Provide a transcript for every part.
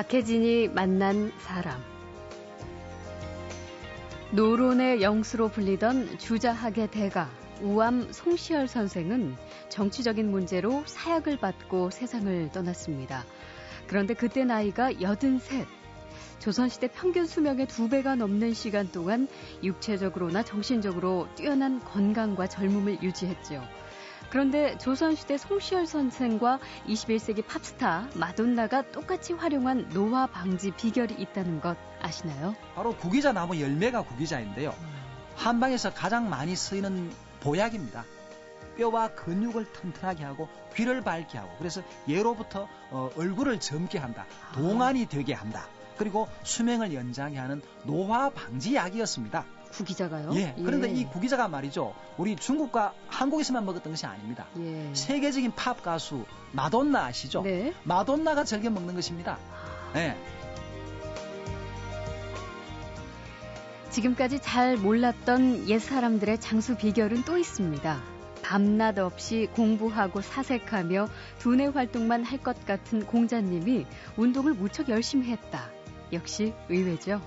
박혜진이 만난 사람. 노론의 영수로 불리던 주자학의 대가 우암 송시열 선생은 정치적인 문제로 사약을 받고 세상을 떠났습니다. 그런데 그때 나이가 83. 조선시대 평균 수명의 두 배가 넘는 시간 동안 육체적으로나 정신적으로 뛰어난 건강과 젊음을 유지했죠. 그런데 조선시대 송시열 선생과 21세기 팝스타 마돈나가 똑같이 활용한 노화 방지 비결이 있다는 것 아시나요? 바로 구기자 나무 열매가 구기자인데요. 한방에서 가장 많이 쓰이는 보약입니다. 뼈와 근육을 튼튼하게 하고 귀를 밝게 하고 그래서 예로부터 어, 얼굴을 젊게 한다. 동안이 되게 한다. 그리고 수명을 연장하게 하는 노화 방지 약이었습니다. 구기자가요? 예. 그런데 예. 이 구기자가 말이죠. 우리 중국과 한국에서만 먹었던 것이 아닙니다. 예. 세계적인 팝 가수 마돈나 아시죠? 네. 마돈나가 즐겨 먹는 것입니다. 예. 지금까지 잘 몰랐던 옛 사람들의 장수 비결은 또 있습니다. 밤낮 없이 공부하고 사색하며 두뇌 활동만 할 것 같은 공자님이 운동을 무척 열심히 했다. 역시 의외죠.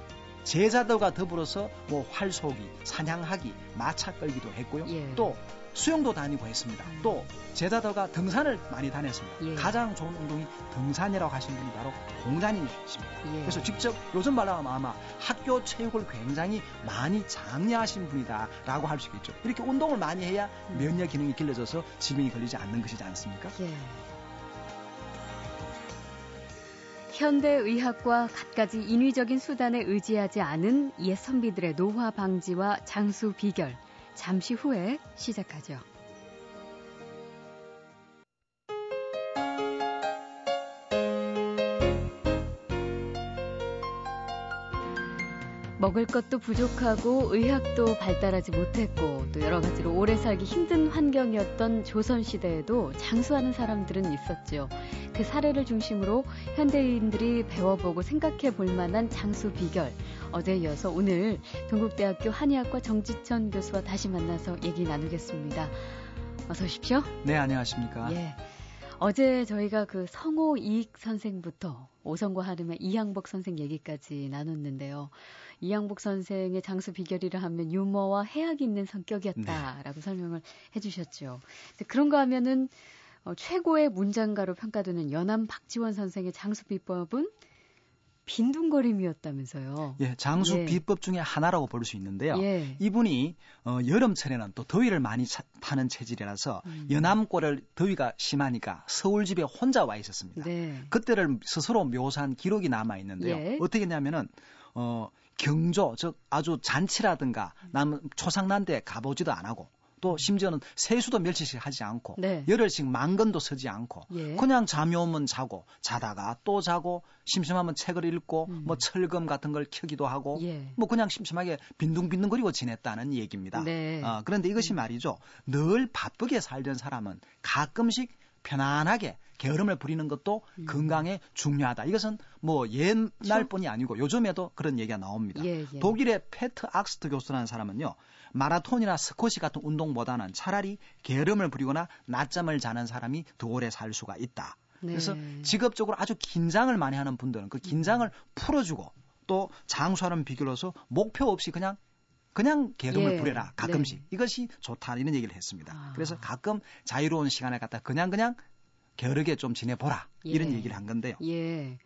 제자들과 더불어서 뭐 활쏘기, 사냥하기, 마차 끌기도 했고요. 예. 또 수영도 다니고 했습니다. 음. 또 제자들과 등산을 많이 다녔습니다. 예. 가장 좋은 운동이 등산이라고 하시는 분이 바로 공자님이십니다. 예. 그래서 직접 요즘 말로 하면 아마 학교 체육을 굉장히 많이 장려하신 분이다라고 할 수 있겠죠. 이렇게 운동을 많이 해야 음. 면역 기능이 길러져서 질병이 걸리지 않는 것이지 않습니까? 예. 현대의학과 갖가지 인위적인 수단에 의지하지 않은 옛 선비들의 노화 방지와 장수 비결. 잠시 후에 시작하죠. 먹을 것도 부족하고 의학도 발달하지 못했고 또 여러 가지로 오래 살기 힘든 환경이었던 조선시대에도 장수하는 사람들은 있었죠. 그 사례를 중심으로 현대인들이 배워보고 생각해 볼 만한 장수 비결. 어제 이어서 오늘 동국대학교 한의학과 정지천 교수와 다시 만나서 얘기 나누겠습니다. 어서 오십시오. 네, 안녕하십니까. 예. 어제 저희가 그 성호 이익 선생부터 오성과 하름의 이양복 선생 얘기까지 나눴는데요. 이양복 선생의 장수 비결이라 하면 유머와 해악이 있는 성격이었다라고 네. 설명을 해주셨죠. 그런가 하면은 어, 최고의 문장가로 평가되는 연암 박지원 선생의 장수 비법은 빈둥거림이었다면서요. 예, 장수 예. 비법 중에 하나라고 볼 수 있는데요. 예. 이분이 어, 여름철에는 또 더위를 많이 차, 타는 체질이라서 음. 연암골을 더위가 심하니까 서울 집에 혼자 와 있었습니다. 네. 그때를 스스로 묘사한 기록이 남아 있는데요. 예. 어떻게 했냐면은 어, 경조, 즉 아주 잔치라든가 남 초상난데 가보지도 안 하고 또 심지어는 세수도 멸치씩 하지 않고 네. 열흘씩 만건도 서지 않고 예. 그냥 잠이 오면 자고 자다가 또 자고 심심하면 책을 읽고 음. 뭐 철금 같은 걸 켜기도 하고 예. 뭐 그냥 심심하게 빈둥빈둥거리고 지냈다는 얘기입니다. 네. 어, 그런데 이것이 음. 말이죠. 늘 바쁘게 살던 사람은 가끔씩 편안하게 게으름을 부리는 것도 음. 건강에 중요하다. 이것은 뭐 옛날뿐이 아니고 요즘에도 그런 얘기가 나옵니다. 예, 예. 독일의 페트 악스트 교수라는 사람은요. 마라톤이나 스쿼시 같은 운동보다는 차라리 게으름을 부리거나 낮잠을 자는 사람이 더 오래 살 수가 있다. 네. 그래서 직업적으로 아주 긴장을 많이 하는 분들은 그 긴장을 음. 풀어주고 또 장수하는 비결로서 목표 없이 그냥 그냥 게으름을 예. 부려라 가끔씩 네. 이것이 좋다 이런 얘기를 했습니다. 아. 그래서 가끔 자유로운 시간을 갖다 그냥 그냥 게으르게 좀 지내보라 예. 이런 얘기를 한 건데요. 예.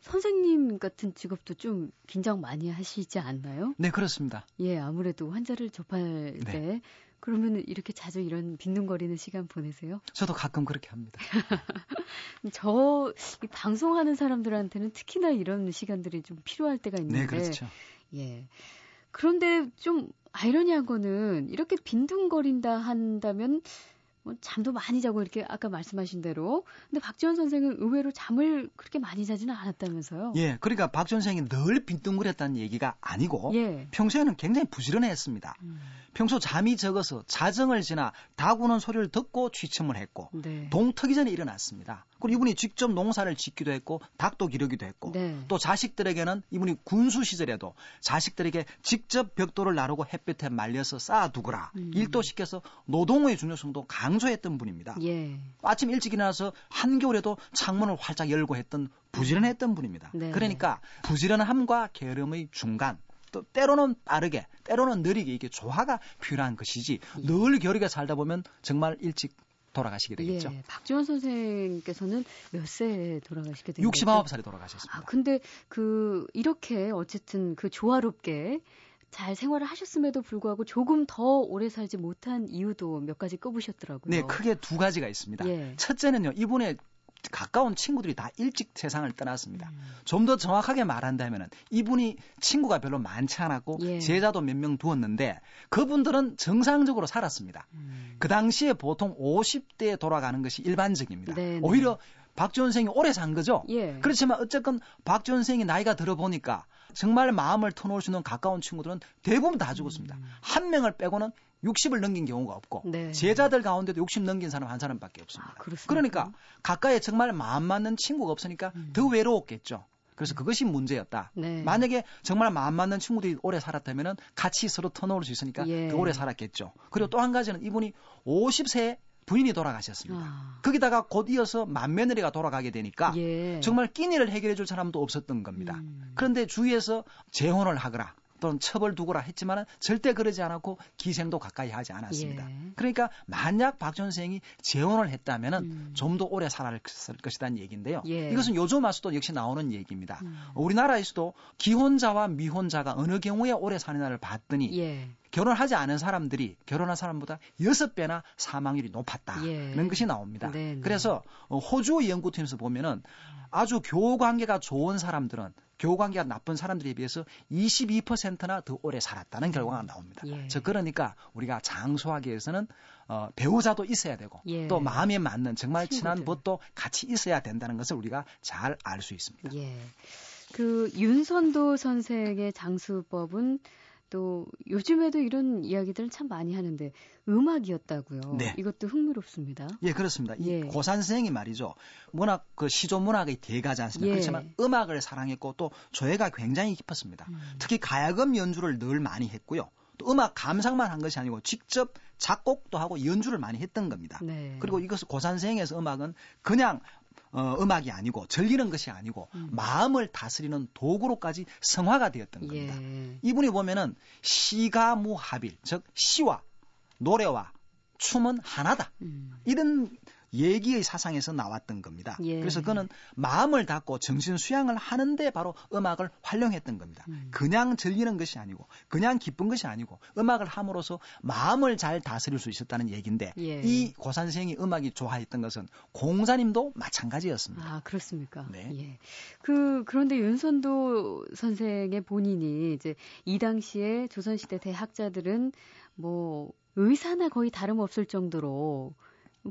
선생님 같은 직업도 좀 긴장 많이 하시지 않나요? 네, 그렇습니다. 예, 아무래도 환자를 접할 네. 때 그러면 이렇게 자주 이런 빈둥거리는 시간 보내세요? 저도 가끔 그렇게 합니다. 저 방송하는 사람들한테는 특히나 이런 시간들이 좀 필요할 때가 있는데. 네, 그렇죠. 예. 그런데 좀 아이러니한 거는 이렇게 빈둥거린다 한다면 뭐 잠도 많이 자고 이렇게 아까 말씀하신 대로. 근데 박지원 선생은 의외로 잠을 그렇게 많이 자지는 않았다면서요? 예, 그러니까 박지원 선생이 늘 빈둥거렸다는 얘기가 아니고 예. 평소에는 굉장히 부지런했습니다. 음. 평소 잠이 적어서 자정을 지나 다구는 소리를 듣고 취침을 했고 네. 동트기 전에 일어났습니다. 그리고 이분이 직접 농사를 짓기도 했고 닭도 기르기도 했고 네. 또 자식들에게는 이분이 군수 시절에도 자식들에게 직접 벽돌을 나르고 햇볕에 말려서 쌓아두거라 음. 일도 시켜서 노동의 중요성도 강조했던 분입니다. 예. 아침 일찍 일어나서 한겨울에도 창문을 활짝 열고 했던 부지런했던 분입니다. 네. 그러니까 부지런함과 게으름의 중간 또 때로는 빠르게 때로는 느리게 이게 조화가 필요한 것이지 예. 늘 겨루게 살다 보면 정말 일찍 돌아가시게 되겠죠. 예, 박지원 선생께서는 몇 세에 돌아가시게 되죠? 69살에 돌아가셨습니다. 아, 근데 그 이렇게 어쨌든 그 조화롭게 잘 생활을 하셨음에도 불구하고 조금 더 오래 살지 못한 이유도 몇 가지 꼽으셨더라고요. 네, 크게 두 가지가 있습니다. 예. 첫째는요, 이분의 가까운 친구들이 다 일찍 세상을 떠났습니다. 음. 좀더 정확하게 말한다면 이분이 친구가 별로 많지 않았고 예. 제자도 몇 명 두었는데 그분들은 정상적으로 살았습니다. 음. 그 당시에 보통 50대에 돌아가는 것이 일반적입니다. 네네. 네. 오히려 박지원 생이 오래 산 거죠. 예. 그렇지만 어쨌건 박지원 생이 나이가 들어 보니까 정말 마음을 터놓을 수 있는 가까운 친구들은 대부분 다 죽었습니다. 음. 한 명을 빼고는 60을 넘긴 경우가 없고 네. 제자들 가운데도 60 넘긴 사람 한 사람밖에 없습니다. 아, 그러니까 가까이에 정말 마음 맞는 친구가 없으니까 음. 더 외로웠겠죠. 그래서 그것이 문제였다. 네. 만약에 정말 마음 맞는 친구들이 오래 살았다면 같이 서로 터놓을 수 있으니까 예. 더 오래 살았겠죠. 그리고 또 한 가지는 이분이 50세에 부인이 돌아가셨습니다. 아. 거기다가 곧 이어서 맏며느리가 돌아가게 되니까 예. 정말 끼니를 해결해 줄 사람도 없었던 겁니다. 음. 그런데 주위에서 재혼을 하거나 또는 처벌 두거라 했지만 절대 그러지 않았고 기생도 가까이 하지 않았습니다. 예. 그러니까 만약 박 선생이 재혼을 했다면 음. 좀더 오래 살았을 것이라는 얘기인데요. 예. 이것은 요즘 와서도 역시 나오는 얘기입니다. 음. 우리나라에서도 기혼자와 미혼자가 어느 경우에 오래 사느냐를 봤더니 예. 결혼하지 않은 사람들이 결혼한 사람보다 6배나 사망률이 높았다는 예. 것이 나옵니다. 네네. 네. 그래서 어, 호주 연구팀에서 보면은 아주 교우 관계가 좋은 사람들은 교우 관계가 나쁜 사람들에 비해서 22%나 더 오래 살았다는 결과가 나옵니다. 예. 저 그러니까 우리가 장수하기 위해서는 어, 배우자도 있어야 되고 예. 또 마음에 맞는 정말 친구들. 친한 벗도 같이 있어야 된다는 것을 우리가 잘 알 수 있습니다. 예. 그 윤선도 선생의 장수법은 또 요즘에도 이런 이야기들은 참 많이 하는데 음악이었다고요. 네. 이것도 흥미롭습니다. 예, 그렇습니다. 예. 이 고산 선생이 말이죠. 워낙 그 시조 문학의 대가지 않습니까? 예. 그렇지만 음악을 사랑했고 또 조예가 굉장히 깊었습니다. 음. 특히 가야금 연주를 늘 많이 했고요. 또 음악 감상만 한 것이 아니고 직접 작곡도 하고 연주를 많이 했던 겁니다. 네. 그리고 이것을 고산생에서 음악은 그냥 어, 음악이 아니고 즐기는 것이 아니고 음. 마음을 다스리는 도구로까지 성화가 되었던 겁니다. 예. 이분이 보면은 시가 무합일, 즉 시와 노래와 춤은 하나다. 음. 이런 얘기의 사상에서 나왔던 겁니다. 예. 그래서 그는 마음을 닫고 정신 수양을 하는데 바로 음악을 활용했던 겁니다. 음. 그냥 즐기는 것이 아니고 그냥 기쁜 것이 아니고 음악을 함으로써 마음을 잘 다스릴 수 있었다는 얘기인데 예. 이 고산생이 음악이 좋아했던 것은 공자님도 마찬가지였습니다. 아 그렇습니까? 네. 예. 그 그런데 윤선도 선생의 본인이 이제 이 당시에 조선시대 대학자들은 뭐 의사나 거의 다름없을 정도로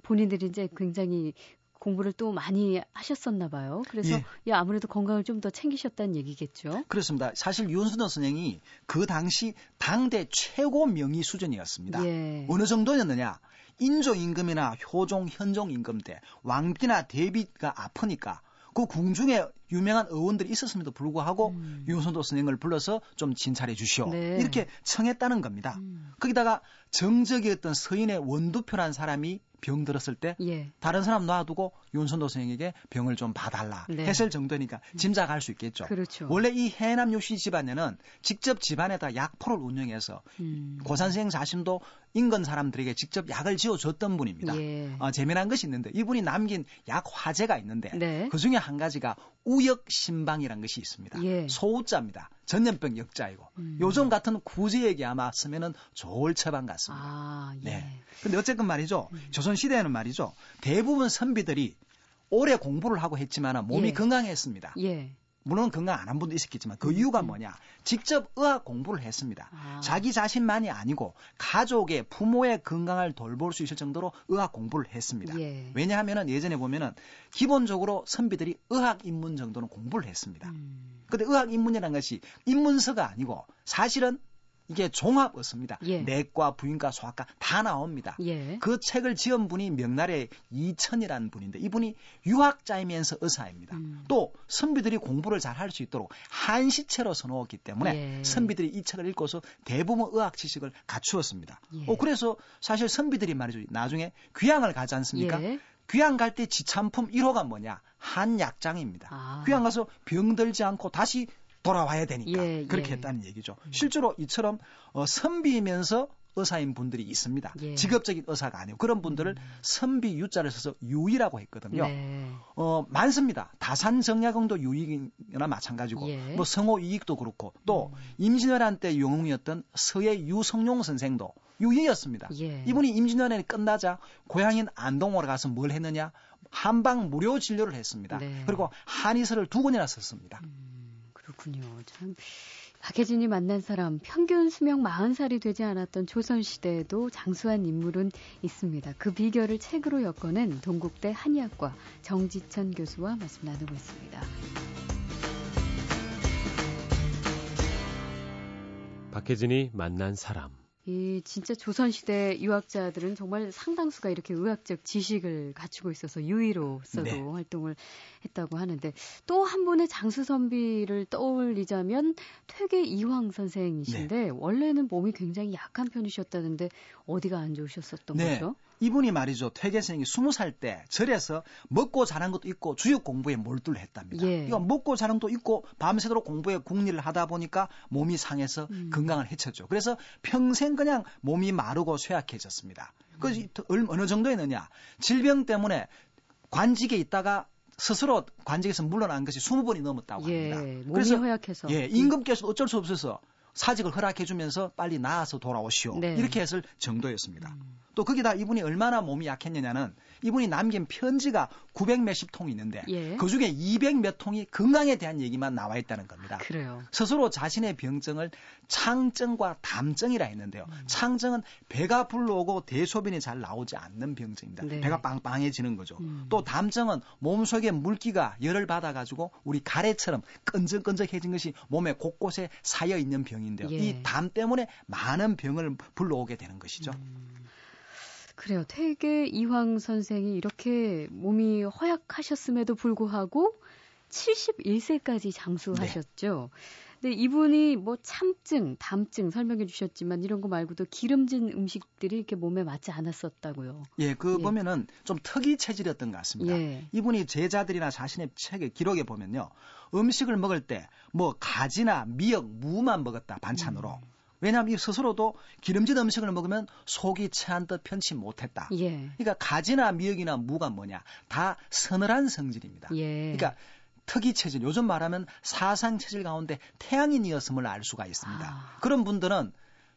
본인들이 이제 굉장히 공부를 또 많이 하셨었나 봐요. 그래서 예. 예 아무래도 건강을 좀 더 챙기셨다는 얘기겠죠. 그렇습니다. 사실 윤순호 선생이 그 당시 당대 최고 명의 수준이었습니다. 예. 어느 정도였느냐? 인조 임금이나 효종, 현종 임금 때 왕비나 대비가 아프니까 그 궁중에 유명한 의원들이 있었음에도 불구하고 음. 윤선도 선생을 불러서 좀 진찰해 주시오. 네. 이렇게 청했다는 겁니다. 음. 거기다가 정적이었던 서인의 원두표라는 사람이 병 들었을 때 예. 다른 사람 놔두고 윤선도 선생에게 병을 좀 봐달라 네. 했을 정도니까 짐작할 수 있겠죠. 그렇죠. 원래 이 해남 요시 집안에는 직접 집안에다 약포를 운영해서 음. 고산 선생 자신도 인근 사람들에게 직접 약을 지어줬던 분입니다. 예. 어, 재미난 것이 있는데 이분이 남긴 약 화제가 있는데 네. 그 중에 한 가지가 우역신방이라는 것이 있습니다. 예. 소우자입니다. 전염병 역자이고 음. 요즘 같은 구제액이 아마 쓰면은 좋을 처방 같습니다. 아, 예. 네. 근데 어쨌든 말이죠. 음. 조선 시대에는 말이죠. 대부분 선비들이 오래 공부를 하고 했지만 몸이 예. 건강했습니다. 예. 물론 건강 안 한 분도 있었겠지만 그 이유가 음. 뭐냐? 직접 의학 공부를 했습니다. 아. 자기 자신만이 아니고 가족의 부모의 건강을 돌볼 수 있을 정도로 의학 공부를 했습니다. 예. 왜냐하면 예전에 보면은 기본적으로 선비들이 의학 입문 정도는 공부를 했습니다. 음. 근데 의학 입문이라는 것이 입문서가 아니고 사실은 이게 종합 의습니다. 예. 내과, 부인과, 소아과 다 나옵니다. 예. 그 책을 지은 분이 명나라의 이천이라는 분인데 이분이 유학자이면서 의사입니다. 음. 또 선비들이 공부를 잘 할 수 있도록 한시체로 써놓았기 때문에 예. 선비들이 이 책을 읽고서 대부분 의학 지식을 갖추었습니다. 예. 어, 그래서 사실 선비들이 말이죠. 나중에 귀향을 가지 않습니까? 예. 귀향 갈 때 지참품 1호가 뭐냐? 한약장입니다. 아. 귀향 가서 병들지 않고 다시 돌아와야 되니까 예, 그렇게 예. 했다는 얘기죠. 음. 실제로 이처럼 어, 선비면서 의사인 분들이 있습니다. 예. 직업적인 의사가 아니고 그런 분들을 음. 선비 유자를 써서 유의라고 했거든요. 네. 어, 많습니다. 다산 정약용도 유익이나 마찬가지고 예. 뭐 성호 이익도 그렇고 또 음. 임진왜란 때 영웅이었던 서예 유성룡 선생도 유의였습니다. 예. 이분이 임진왜란이 끝나자 고향인 안동으로 가서 뭘 했느냐? 한방 무료 진료를 했습니다. 네. 그리고 한의서를 두 권이나 썼습니다. 음. 그렇군요. 참 박혜진이 만난 사람 평균 수명 40살이 되지 않았던 조선 시대에도 장수한 인물은 있습니다. 그 비결을 책으로 엮어낸 동국대 한의학과 정지천 교수와 말씀 나누고 있습니다. 박혜진이 만난 사람 이 진짜 조선시대 유학자들은 정말 상당수가 이렇게 의학적 지식을 갖추고 있어서 유의로서도 네. 활동을 했다고 하는데 또 한 분의 장수 선비를 떠올리자면 퇴계 이황 선생이신데 네. 원래는 몸이 굉장히 약한 편이셨다는데 어디가 안 좋으셨었던 네. 거죠? 이분이 말이죠. 퇴계생이 20살 때 절에서 먹고 자란 것도 있고 주역 공부에 몰두를 했답니다. 예. 그러니까 먹고 자란 것도 있고 밤새도록 공부에 국리를 하다 보니까 몸이 상해서 음. 건강을 해쳤죠. 그래서 평생 그냥 몸이 마르고 쇠약해졌습니다. 그 음. 어느 정도였느냐? 질병 때문에 관직에 있다가 스스로 관직에서 물러난 것이 20번이 넘었다고 예, 합니다. 몸이 그래서 허약해서. 예, 임금께서 어쩔 수 없어서 사직을 허락해주면서 빨리 나아서 돌아오시오. 네. 이렇게 했을 정도였습니다. 음. 또 거기다 이분이 얼마나 몸이 약했느냐는 이분이 남긴 편지가 900 몇십 통이 있는데 예. 그 중에 200 몇 통이 건강에 대한 얘기만 나와 있다는 겁니다. 그래요. 스스로 자신의 병증을 창증과 담증이라 했는데요. 음. 창증은 배가 불러오고 대소변이 잘 나오지 않는 병증입니다. 네. 배가 빵빵해지는 거죠. 음. 또 담증은 몸속에 물기가 열을 받아 가지고 우리 가래처럼 끈적끈적해진 것이 몸에 곳곳에 쌓여 있는 병인데요. 예. 이담 때문에 많은 병을 불러오게 되는 것이죠. 음. 그래요. 퇴계 이황 선생이 이렇게 몸이 허약하셨음에도 불구하고 71세까지 장수하셨죠. 네. 근데 이분이 뭐 참증, 담증 설명해 주셨지만 이런 거 말고도 기름진 음식들이 이렇게 몸에 맞지 않았었다고요. 예, 그 예. 보면은 좀 특이 체질이었던 것 같습니다. 예. 이분이 제자들이나 자신의 책에 기록에 보면요. 음식을 먹을 때 뭐 가지나 미역, 무만 먹었다 반찬으로. 음. 왜냐하면 이 스스로도 기름진 음식을 먹으면 속이 체한 듯 편치 못했다. 예. 그러니까 가지나 미역이나 무가 뭐냐 다 서늘한 성질입니다. 예. 그러니까 특이 체질, 요즘 말하면 사상 체질 가운데 태양인이었음을 알 수가 있습니다. 아. 그런 분들은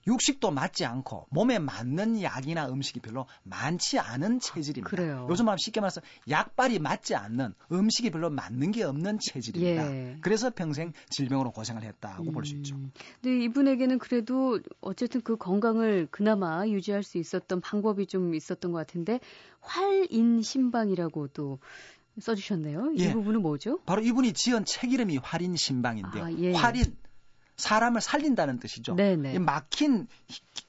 육식도 맞지 않고 몸에 맞는 약이나 음식이 별로 많지 않은 체질입니다. 그래요. 요즘 말 쉽게 말해서 약발이 맞지 않는 음식이 별로 맞는 게 없는 체질입니다. 예. 그래서 평생 질병으로 고생을 했다고 음. 볼수 있죠. 근데 이분에게는 그래도 어쨌든 그 건강을 그나마 유지할 수 있었던 방법이 좀 있었던 것 같은데 활인신방이라고도 써주셨네요. 이 예. 부분은 뭐죠? 바로 이분이 지은 책 이름이 활인신방인데요. 아, 예. 활인 사람을 살린다는 뜻이죠. 네네. 막힌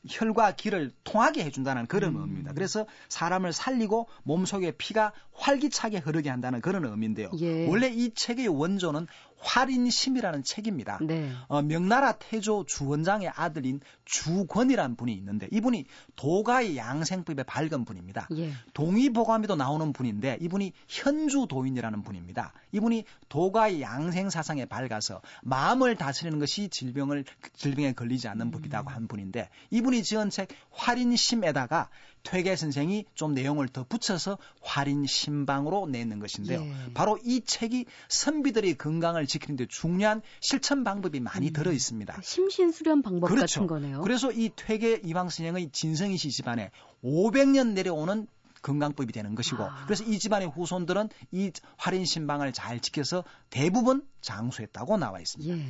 혈과 기를 통하게 해준다는 그런 음. 의미입니다. 그래서 사람을 살리고 몸속에 피가 활기차게 흐르게 한다는 그런 의미인데요. 예. 원래 이 책의 원조는 활인심이라는 책입니다. 네. 어, 명나라 태조 주원장의 아들인 주권이라는 분이 있는데 이분이 도가의 양생법에 밝은 분입니다. 예. 동의보감에도 나오는 분인데 이분이 현주도인이라는 분입니다. 이분이 도가의 양생 사상에 밝아서 마음을 다스리는 것이 질병을 질병에 걸리지 않는 음. 법이라고 한 분인데 이분이 지은 책 활인심에다가 퇴계 선생이 좀 내용을 더 붙여서 활인 신방으로 내는 것인데요. 예. 바로 이 책이 선비들의 건강을 지키는 데 중요한 실천 방법이 많이 음. 들어 있습니다. 심신 수련 방법 그렇죠. 같은 거네요. 그래서 이 퇴계 이방 선생의 진성이 씨 집안에 500년 내려오는 건강법이 되는 것이고 아. 그래서 이 집안의 후손들은 이 활인 신방을 잘 지켜서 대부분 장수했다고 나와 있습니다. 예.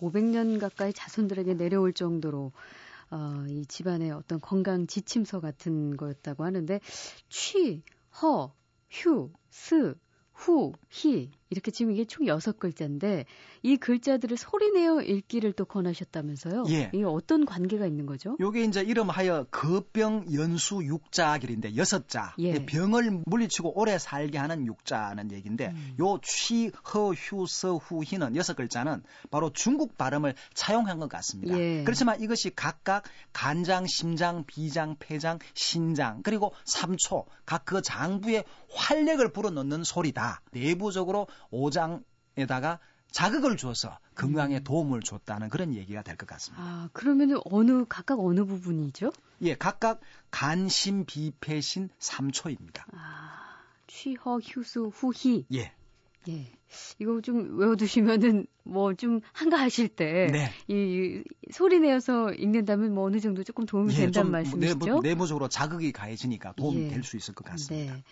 500년 가까이 자손들에게 내려올 정도로 어, 이 집안의 어떤 건강 지침서 같은 거였다고 하는데 취, 허, 휴, 스, 후, 히 이렇게 지금 이게 총 여섯 글자인데 이 글자들을 소리내어 읽기를 또 권하셨다면서요? 예. 이게 어떤 관계가 있는 거죠? 요게 이제 이름하여 거병 연수 육자길인데 여섯 자. 예. 병을 물리치고 오래 살게 하는 육자는 얘기인데 음. 요 취, 허, 휴, 서, 후, 희는 여섯 글자는 바로 중국 발음을 차용한 것 같습니다. 예. 그렇지만 이것이 각각 간장, 심장, 비장, 폐장, 신장 그리고 삼초 각 그 장부에 활력을 불어넣는 소리다. 내부적으로 오장에다가 자극을 줘서 건강에 음. 도움을 줬다는 그런 얘기가 될 것 같습니다. 아, 그러면 어느 각각 어느 부분이죠? 예, 각각 간심, 비폐신, 삼초입니다. 아, 취허, 휴수, 후희. 예. 예. 이거 좀 외워두시면은 뭐 좀 한가하실 때이 네. 소리 내어서 읽는다면 뭐 어느 정도 조금 도움이 예, 된다는 말씀이시죠? 내부, 내부적으로 자극이 가해지니까 도움이 예. 될수 있을 것 같습니다. 네.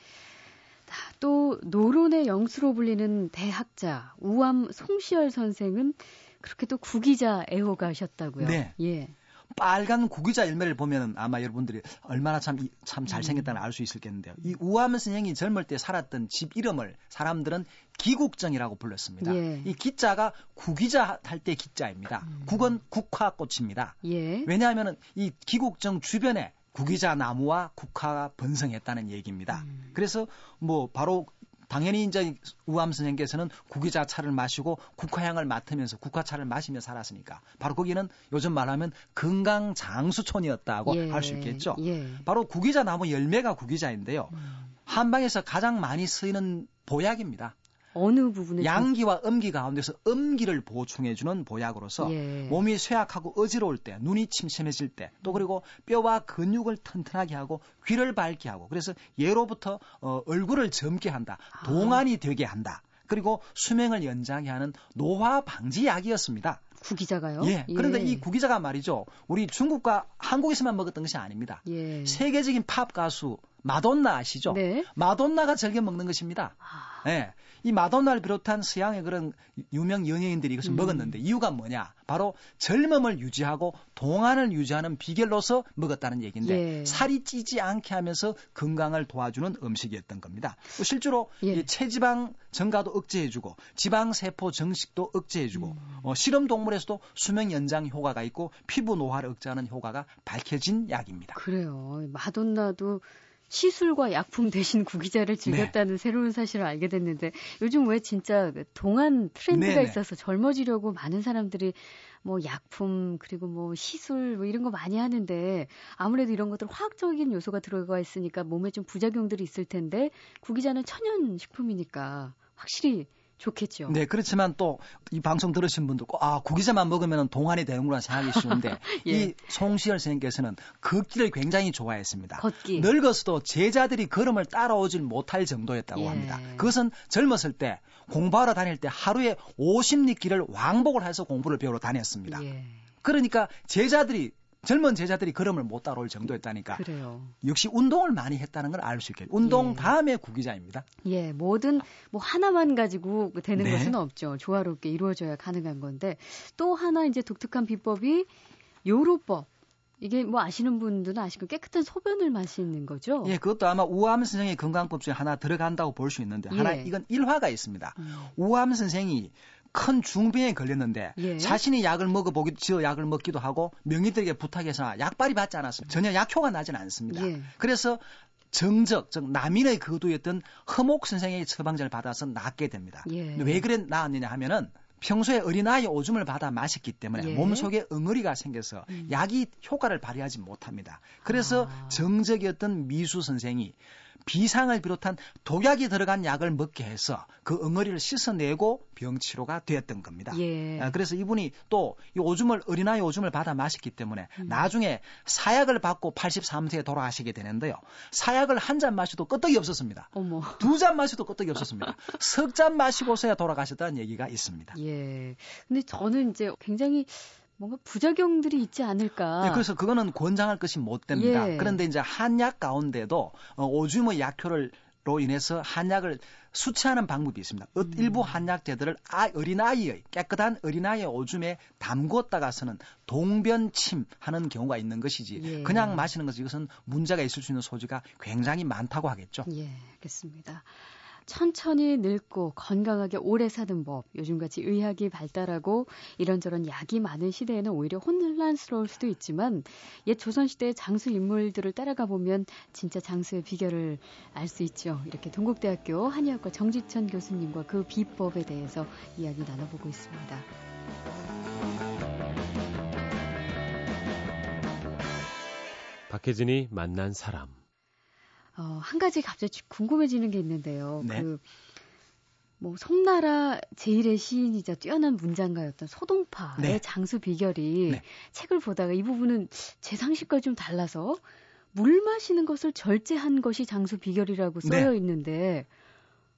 또 노론의 영수로 불리는 대학자 우암 송시열 선생은 그렇게 또 구기자 애호가셨다고요. 네. 예. 빨간 구기자 열매를 보면 아마 여러분들이 얼마나 참, 참 잘생겼다는 음. 알수 있을 겠는데요. 이 우암 선생이 젊을 때 살았던 집 이름을 사람들은 기국정이라고 불렀습니다. 예. 이 기자가 구기자 할 때 기자입니다. 음. 국은 국화꽃입니다. 예. 왜냐하면 이 기국정 주변에 구기자 나무와 국화가 번성했다는 얘기입니다. 음. 그래서 뭐 바로 당연히 이제 우암 선생께서는 구기자 차를 마시고 국화향을 맡으면서 국화차를 마시며 살았으니까 바로 거기는 요즘 말하면 건강 장수촌이었다고 예, 할수 있겠죠. 예. 바로 구기자 나무 열매가 구기자인데요. 음. 한방에서 가장 많이 쓰이는 보약입니다. 어느 부분에 양기와 음기 가운데서 음기를 보충해 주는 보약으로서 예. 몸이 쇠약하고 어지러울 때, 눈이 침침해질 때, 또 그리고 뼈와 근육을 튼튼하게 하고 귀를 밝게 하고 그래서 예로부터 어, 얼굴을 젊게 한다, 아. 동안이 되게 한다. 그리고 수명을 연장해 하는 노화 방지 약이었습니다. 구기자가요? 예. 그런데 예. 이 구기자가 말이죠. 우리 중국과 한국에서만 먹었던 것이 아닙니다. 예. 세계적인 팝 가수 마돈나 아시죠? 네. 마돈나가 즐겨 먹는 것입니다. 아. 예. 이 마돈나를 비롯한 서양의 그런 유명 연예인들이 이것을 음. 먹었는데 이유가 뭐냐? 바로 젊음을 유지하고 동안을 유지하는 비결로서 먹었다는 얘기인데 예. 살이 찌지 않게 하면서 건강을 도와주는 음식이었던 겁니다. 실제로 예. 체지방 증가도 억제해주고 지방 세포 정식도 억제해주고 음. 어, 실험 동물에서도 수명 연장 효과가 있고 피부 노화를 억제하는 효과가 밝혀진 약입니다. 그래요. 마돈나도 시술과 약품 대신 구기자를 즐겼다는 네. 새로운 사실을 알게 됐는데 요즘 왜 진짜 동안 트렌드가 네네. 있어서 젊어지려고 많은 사람들이 뭐 약품 그리고 뭐 시술 뭐 이런 거 많이 하는데 아무래도 이런 것들 화학적인 요소가 들어가 있으니까 몸에 좀 부작용들이 있을 텐데 구기자는 천연 식품이니까 확실히 좋겠죠. 네, 그렇지만 또 이 방송 들으신 분도 꼭, 아, 구기자만 먹으면 동안이 되는구나 생각이 쉬운데, 예. 이 송시열 선생님께서는 걷기를 굉장히 좋아했습니다. 걷기. 늙어서도 제자들이 걸음을 따라오질 못할 정도였다고 예. 합니다. 그것은 젊었을 때 공부하러 다닐 때 하루에 50리길을 왕복을 해서 공부를 배우러 다녔습니다. 예. 그러니까 제자들이 젊은 제자들이 걸음을 못 따라올 정도였다니까. 그래요. 역시 운동을 많이 했다는 걸 알 수 있겠죠. 운동 예. 다음에 구기자입니다. 예, 뭐든 뭐 하나만 가지고 되는 네. 것은 없죠. 조화롭게 이루어져야 가능한 건데 또 하나 이제 독특한 비법이 요로법. 이게 뭐 아시는 분들은 아시고 깨끗한 소변을 마시는 거죠? 예, 그것도 아마 우암 선생의 건강법 중에 하나 들어간다고 볼 수 있는데 예. 하나 이건 일화가 있습니다. 음. 우암 선생이 큰 중병에 걸렸는데 예. 자신이 약을 먹어보기도 저 약을 먹기도 하고 명의들에게 부탁해서 약발이 받지 않았습니다. 전혀 약효가 나진 않습니다. 예. 그래서 정적, 즉 남인의 거두였던 허목 선생의 처방전을 받아서 낫게 됩니다. 예. 왜 그래 나았느냐 하면은 평소에 어린아이 오줌을 받아 마셨기 때문에 예. 몸속에 응어리가 생겨서 음. 약이 효과를 발휘하지 못합니다. 그래서 아. 정적이었던 미수 선생이 비상을 비롯한 독약이 들어간 약을 먹게 해서 그 응어리를 씻어내고 병치료가 되었던 겁니다. 예. 아, 그래서 이분이 또 이 오줌을 어린아이 오줌을 받아 마셨기 때문에 음. 나중에 사약을 받고 83세에 돌아가시게 되는데요. 사약을 한 잔 마셔도 끄떡이 없었습니다. 두 잔 마셔도 끄떡이 없었습니다. 석 잔 마시고서야 돌아가셨다는 얘기가 있습니다. 예. 근데 저는 이제 굉장히 뭔가 부작용들이 있지 않을까. 네, 그래서 그거는 권장할 것이 못 됩니다. 예. 그런데 이제 한약 가운데도 어, 오줌의 약효를 로 인해서 한약을 수치하는 방법이 있습니다. 음. 일부 한약재들을 아, 어린아이의 깨끗한 어린아이의 오줌에 담궜다가서는 동변침 하는 경우가 있는 것이지 예. 그냥 마시는 것이 이것은 문제가 있을 수 있는 소지가 굉장히 많다고 하겠죠. 예, 알겠습니다. 천천히 늙고 건강하게 오래 사는 법, 요즘같이 의학이 발달하고 이런저런 약이 많은 시대에는 오히려 혼란스러울 수도 있지만 옛 조선시대의 장수 인물들을 따라가 보면 진짜 장수의 비결을 알 수 있죠. 이렇게 동국대학교 한의학과 정지천 교수님과 그 비법에 대해서 이야기 나눠보고 있습니다. 박혜진이 만난 사람. 어, 한 가지 갑자기 궁금해지는 게 있는데요. 네. 그, 뭐, 송나라 제1의 시인이자 뛰어난 문장가였던 소동파의 네. 장수 비결이 네. 책을 보다가 이 부분은 제 상식과 좀 달라서 물 마시는 것을 절제한 것이 장수 비결이라고 써여 네. 있는데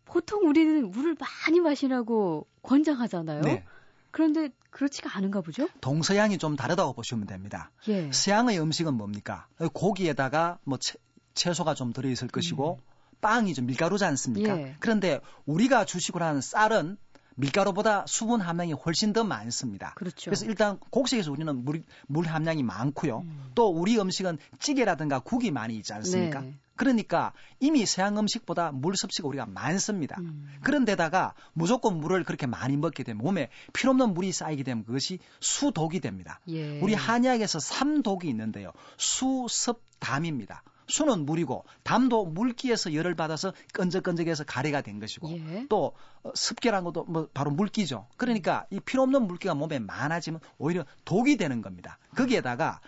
보통 우리는 물을 많이 마시라고 권장하잖아요. 네. 그런데 그렇지가 않은가 보죠? 동서양이 좀 다르다고 보시면 됩니다. 예. 서양의 음식은 뭡니까? 고기에다가 뭐 채, 채소가 좀 들어있을 것이고 음. 빵이 좀 밀가루지 않습니까? 예. 그런데 우리가 주식으로 하는 쌀은 밀가루보다 수분 함량이 훨씬 더 많습니다. 그렇죠. 그래서 일단 곡식에서 우리는 물, 물 함량이 많고요. 음. 또 우리 음식은 찌개라든가 국이 많이 있지 않습니까? 네. 그러니까 이미 서양 음식보다 물 섭취가 우리가 많습니다. 음. 그런데다가 무조건 물을 그렇게 많이 먹게 되면 몸에 필요없는 물이 쌓이게 되면 그것이 수독이 됩니다. 예. 우리 한의학에서 삼독이 있는데요. 수, 섭, 담입니다. 수는 물이고 담도 물기에서 열을 받아서 끈적끈적해서 가래가 된 것이고 예. 또 어, 습기라는 것도 뭐 바로 물기죠. 그러니까 이 필요 없는 물기가 몸에 많아지면 오히려 독이 되는 겁니다. 거기에다가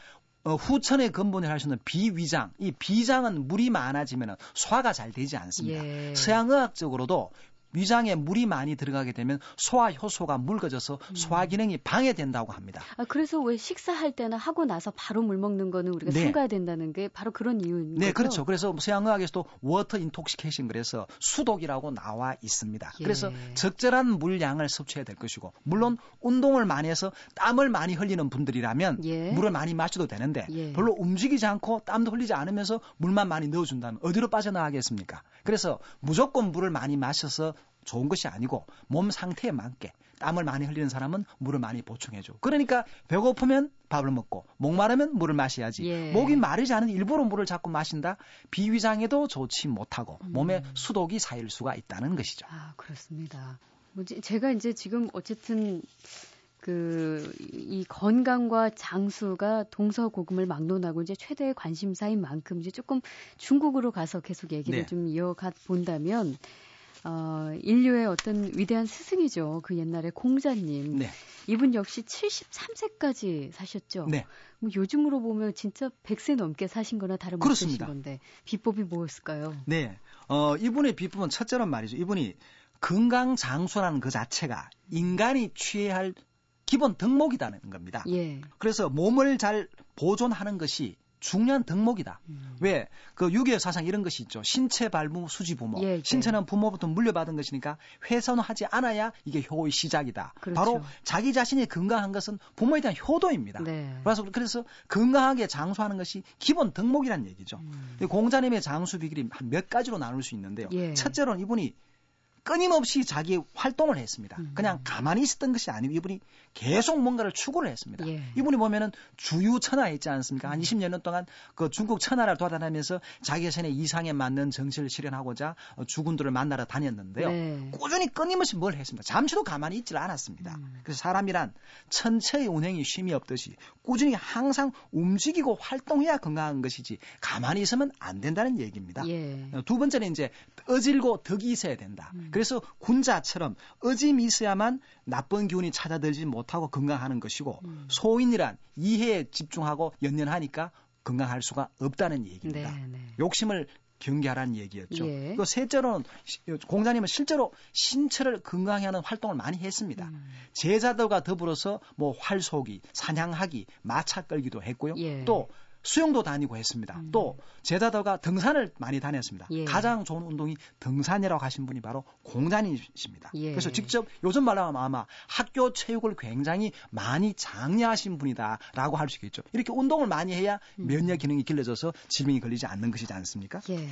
어, 후천의 근본을 할 수 있는 비위장, 이 비장은 물이 많아지면 소화가 잘 되지 않습니다. 예. 서양의학적으로도 위장에 물이 많이 들어가게 되면 소화 효소가 묽어져서 음. 소화 기능이 방해된다고 합니다. 아, 그래서 왜 식사할 때나 하고 나서 바로 물 먹는 거는 우리가 네. 삼가야 된다는 게 바로 그런 이유인 네, 거죠? 그렇죠. 그래서 서양의학에서도 water intoxication 그래서 수독이라고 나와 있습니다. 예. 그래서 적절한 물량을 섭취해야 될 것이고 물론 운동을 많이 해서 땀을 많이 흘리는 분들이라면 예. 물을 많이 마셔도 되는데 예. 별로 움직이지 않고 땀도 흘리지 않으면서 물만 많이 넣어준다면 어디로 빠져나가겠습니까? 그래서 무조건 물을 많이 마셔서 좋은 것이 아니고 몸 상태에 맞게 땀을 많이 흘리는 사람은 물을 많이 보충해줘. 그러니까 배고프면 밥을 먹고 목마르면 물을 마셔야지. 예. 목이 마르지 않은 일부러 물을 자꾸 마신다. 비위장에도 좋지 못하고 음. 몸에 수독이 쌓일 수가 있다는 것이죠. 아 그렇습니다. 뭐지 제가 이제 지금 어쨌든 그, 이 건강과 장수가 동서고금을 막론하고 이제 최대의 관심사인 만큼 이제 조금 중국으로 가서 계속 얘기를 네. 좀 이어가 본다면 어, 인류의 어떤 위대한 스승이죠. 그 옛날에 공자님. 네. 이분 역시 73세까지 사셨죠. 네. 뭐 요즘으로 보면 진짜 100세 넘게 사신 거나 다름없으신 건데 비법이 뭐였을까요? 네. 어, 이분의 비법은 첫째로 말이죠. 이분이 건강 장수라는 그 자체가 인간이 취해야 할 기본 덕목이라는 겁니다. 예. 그래서 몸을 잘 보존하는 것이 중요한 덕목이다. 음. 왜? 그 유교 사상 이런 것이 있죠. 신체 발부 수지 부모. 예, 예. 신체는 부모부터 물려받은 것이니까 훼손하지 않아야 이게 효의 시작이다. 그렇죠. 바로 자기 자신이 건강한 것은 부모에 대한 효도입니다. 네. 그래서 그래서 건강하게 장수하는 것이 기본 덕목이란 얘기죠. 음. 공자님의 장수 비결이 한 몇 가지로 나눌 수 있는데요. 예. 첫째로는 이분이 끊임없이 자기 활동을 했습니다. 음. 그냥 가만히 있었던 것이 아니고 이분이 계속 뭔가를 추구를 했습니다. 예. 이분이 보면은 주유 천하 있지 않습니까? 한 20년 동안 그 중국 천하를 돌아다니면서 자기 자신의 이상에 맞는 정치를 실현하고자 주군들을 만나러 다녔는데요. 네. 꾸준히 끊임없이 뭘 했습니다. 잠시도 가만히 있질 않았습니다. 음. 그래서 사람이란 천체의 운행이 쉼이 없듯이 꾸준히 항상 움직이고 활동해야 건강한 것이지 가만히 있으면 안 된다는 얘기입니다. 예. 두 번째는 이제 어질고 덕이 있어야 된다. 음. 그래서 군자처럼 어짐이 있어야만 나쁜 기운이 찾아들지 못하고 건강하는 것이고 음. 소인이란 이해에 집중하고 연연하니까 건강할 수가 없다는 얘기입니다. 네, 네. 욕심을 경계하라는 얘기였죠. 예. 그 셋째로는 공자님은 실제로 신체를 건강히 하는 활동을 많이 했습니다. 음. 제자들과 더불어서 뭐 활쏘기, 사냥하기, 마차 끌기도 했고요. 예. 또 수영도 다니고 했습니다. 음. 또 제자들과 등산을 많이 다녔습니다. 예. 가장 좋은 운동이 등산이라고 하신 분이 바로 공자님이십니다. 예. 그래서 직접 요즘 말로 하면 아마 학교 체육을 굉장히 많이 장려하신 분이다라고 할 수 있겠죠. 이렇게 운동을 많이 해야 음. 면역 기능이 길러져서 질병이 걸리지 않는 것이지 않습니까? 예.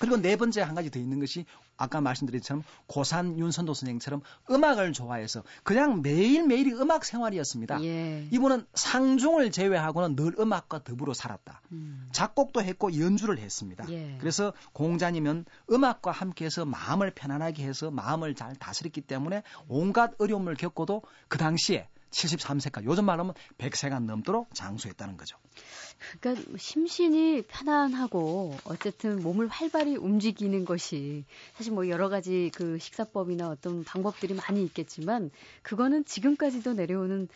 그리고 네 번째 한 가지 더 있는 것이 아까 말씀드린 것처럼 고산 윤선도 선생처럼 음악을 좋아해서 그냥 매일매일이 음악 생활이었습니다. 예. 이분은 상중을 제외하고는 늘 음악과 더불어 살았다. 음. 작곡도 했고 연주를 했습니다. 예. 그래서 공자님은 음악과 함께해서 마음을 편안하게 해서 마음을 잘 다스렸기 때문에 온갖 어려움을 겪고도 그 당시에 73세까지 요즘 말하면 100세가 넘도록 장수했다는 거죠. 그러니까 심신이 편안하고 어쨌든 몸을 활발히 움직이는 것이 사실 뭐 여러 가지 그 식사법이나 어떤 방법들이 많이 있겠지만 그거는 지금까지도 내려오는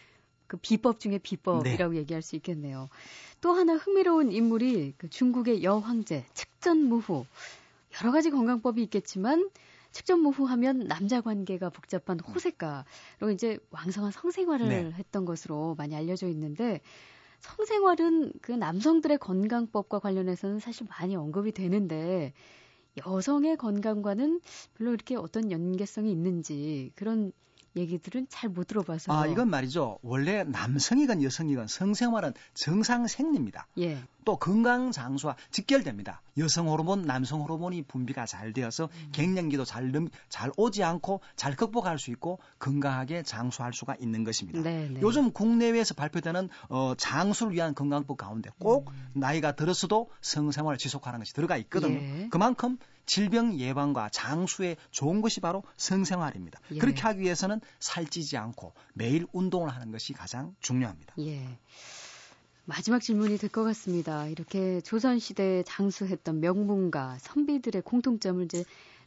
그 비법 중에 비법이라고 네. 얘기할 수 있겠네요. 또 하나 흥미로운 인물이 그 중국의 여황제 측전무후 여러 가지 건강법이 있겠지만 측전무후 하면 남자 관계가 복잡한 호색가로 이제 왕성한 성생활을 네. 했던 것으로 많이 알려져 있는데 성생활은 그 남성들의 건강법과 관련해서는 사실 많이 언급이 되는데 여성의 건강과는 별로 이렇게 어떤 연계성이 있는지 그런 얘기들은 잘 못 들어봐서. 아, 이건 말이죠. 원래 남성이건 여성이건 성생활은 정상 생리입니다. 예. 또 건강 장수와 직결됩니다. 여성 호르몬, 남성 호르몬이 분비가 잘 되어서 음. 갱년기도 잘, 잘 오지 않고 잘 극복할 수 있고 건강하게 장수할 수가 있는 것입니다. 네네. 네. 요즘 국내외에서 발표되는 어, 장수를 위한 건강법 가운데 꼭 음. 나이가 들었어도 성생활을 지속하는 것이 들어가 있거든요. 예. 그만큼 질병 예방과 장수에 좋은 것이 바로 성생활입니다. 예. 그렇게 하기 위해서는 살찌지 않고 매일 운동을 하는 것이 가장 중요합니다. 예. 마지막 질문이 될 것 같습니다. 이렇게 조선시대에 장수했던 명문가, 선비들의 공통점을 이제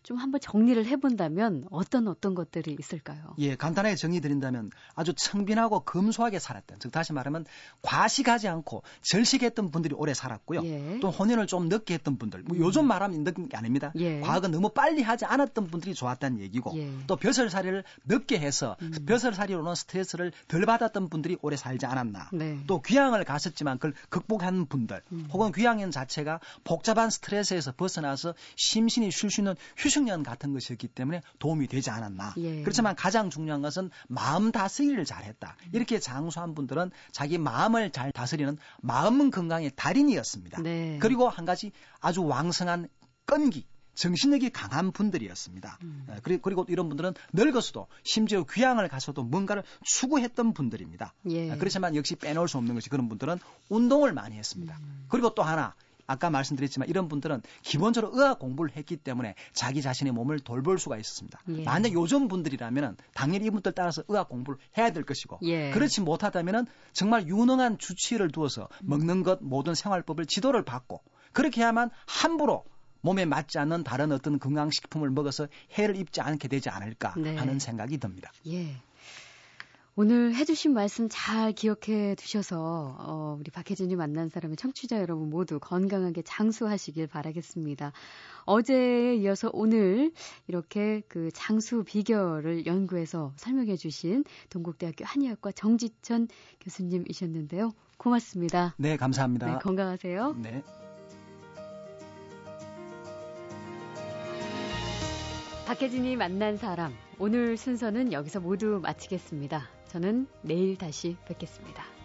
좀 한번 정리를 해본다면 어떤 어떤 것들이 있을까요? 예, 간단하게 정리 드린다면 아주 청빈하고 검소하게 살았던, 즉 다시 말하면 과식하지 않고 절식했던 분들이 오래 살았고요. 예. 또 혼연을 좀 늦게 했던 분들, 뭐 요즘 음. 말하면 늦은 게 아닙니다. 예. 과거 너무 빨리 하지 않았던 분들이 좋았다는 얘기고, 예. 또 벼슬살이를 늦게 해서 음. 그 벼슬살이로는 스트레스를 덜 받았던 분들이 오래 살지 않았나. 네. 또 귀향을 갔었지만 그걸 극복한 분들, 음. 혹은 귀향인 자체가 복잡한 스트레스에서 벗어나서 심신이 쉴 수 있는 휴식 청년 같은 것이었기 때문에 도움이 되지 않았나. 예. 그렇지만 가장 중요한 것은 마음 다스리를 잘했다. 이렇게 장수한 분들은 자기 마음을 잘 다스리는 마음 건강의 달인이었습니다. 네. 그리고 한 가지 아주 왕성한 끈기. 정신력이 강한 분들이었습니다. 음. 예, 그리고 이런 분들은 늙어서도 심지어 귀향을 가서도 뭔가를 추구했던 분들입니다. 예. 예. 그렇지만 역시 빼놓을 수 없는 것이 그런 분들은 운동을 많이 했습니다. 음. 그리고 또 하나 아까 말씀드렸지만 이런 분들은 기본적으로 의학 공부를 했기 때문에 자기 자신의 몸을 돌볼 수가 있었습니다. 예. 만약 요즘 분들이라면 당연히 이분들 따라서 의학 공부를 해야 될 것이고 예. 그렇지 못하다면 정말 유능한 주치의를 두어서 먹는 것 모든 생활법을 지도를 받고 그렇게 해야만 함부로 몸에 맞지 않는 다른 어떤 건강식품을 먹어서 해를 입지 않게 되지 않을까 네. 하는 생각이 듭니다. 예. 오늘 해주신 말씀 잘 기억해 두셔서 어, 우리 박혜진이 만난 사람의 청취자 여러분 모두 건강하게 장수하시길 바라겠습니다. 어제에 이어서 오늘 이렇게 그 장수 비결을 연구해서 설명해 주신 동국대학교 한의학과 정지천 교수님이셨는데요. 고맙습니다. 네, 감사합니다. 네, 건강하세요. 네. 박혜진이 만난 사람 오늘 순서는 여기서 모두 마치겠습니다. 저는 내일 다시 뵙겠습니다.